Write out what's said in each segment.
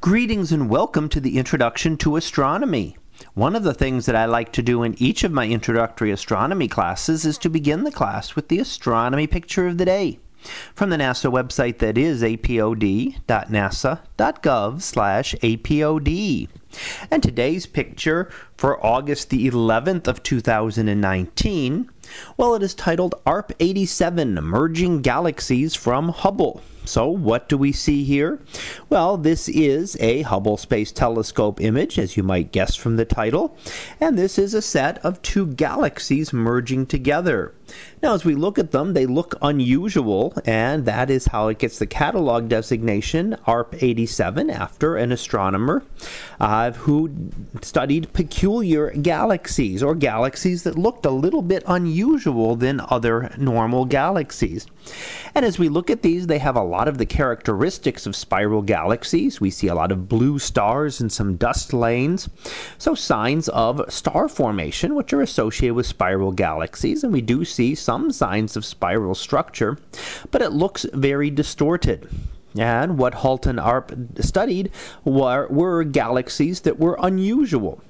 Greetings and welcome to the Introduction to Astronomy. One of the things that I like to do in each of my introductory astronomy classes is to begin the class with the astronomy picture of the day from the NASA website that is apod.nasa.gov/apod. And today's picture for August the 11th of 2019, well it is titled ARP 87 Merging Galaxies from Hubble. So, what do we see here? Well, this is a Hubble Space Telescope image, as you might guess from the title, and this is a set of two galaxies merging together. Now, as we look at them, they look unusual, and that is how it gets the catalog designation ARP 87 after an astronomer uh, who studied peculiar galaxies or galaxies that looked a little bit unusual than other normal galaxies. And as we look at these, they have a lot of the characteristics of spiral galaxies. We see a lot of blue stars and some dust lanes. So, signs of star formation, which are associated with spiral galaxies. And we do see some signs of spiral structure, but it looks very distorted. And what Halton Arp studied were, were galaxies that were unusual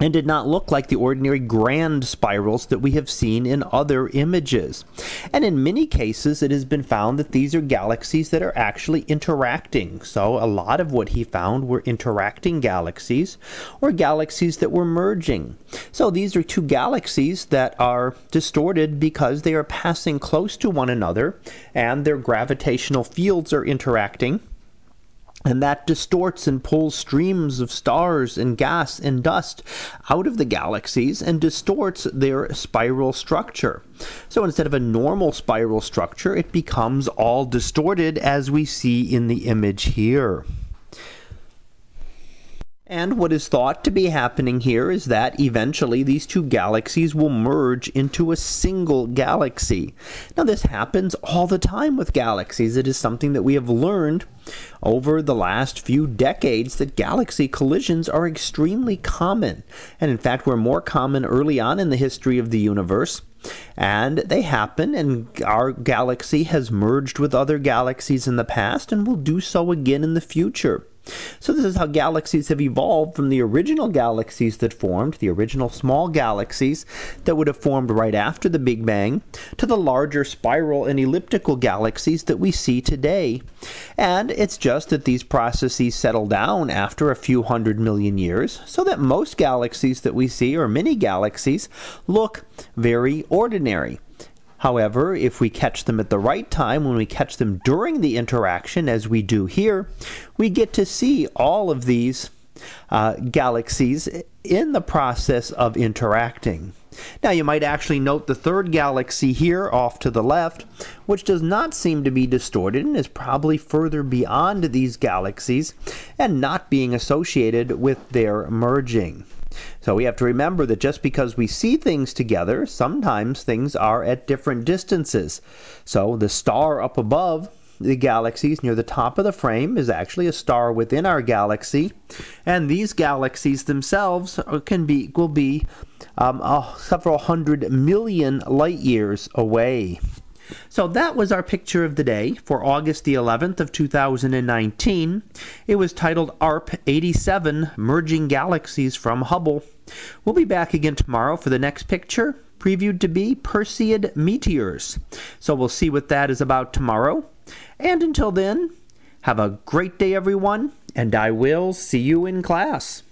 and did not look like the ordinary grand spirals that we have seen in other images. And in many cases, it has been found that these are galaxies that are actually interacting. So, a lot of what he found were interacting galaxies or galaxies that were merging. So, these are two galaxies that are distorted because they are passing close to one another and their gravitational fields are interacting and that distorts and pulls streams of stars and gas and dust out of the galaxies and distorts their spiral structure. So instead of a normal spiral structure, it becomes all distorted as we see in the image here. And what is thought to be happening here is that eventually these two galaxies will merge into a single galaxy. Now, this happens all the time with galaxies. It is something that we have learned over the last few decades that galaxy collisions are extremely common. And in fact, were more common early on in the history of the universe. And they happen, and our galaxy has merged with other galaxies in the past and will do so again in the future. So, this is how galaxies have evolved from the original galaxies that formed, the original small galaxies that would have formed right after the Big Bang, to the larger spiral and elliptical galaxies that we see today. And it's just that these processes settle down after a few hundred million years, so that most galaxies that we see, or many galaxies, look very ordinary. However, if we catch them at the right time, when we catch them during the interaction, as we do here, we get to see all of these uh, galaxies in the process of interacting. Now, you might actually note the third galaxy here off to the left, which does not seem to be distorted and is probably further beyond these galaxies and not being associated with their merging. So we have to remember that just because we see things together, sometimes things are at different distances. So the star up above the galaxies near the top of the frame is actually a star within our galaxy, and these galaxies themselves can be will be um, uh, several hundred million light years away. So that was our picture of the day for August the 11th of 2019. It was titled ARP 87 Merging Galaxies from Hubble. We'll be back again tomorrow for the next picture, previewed to be Perseid meteors. So we'll see what that is about tomorrow. And until then, have a great day everyone, and I will see you in class.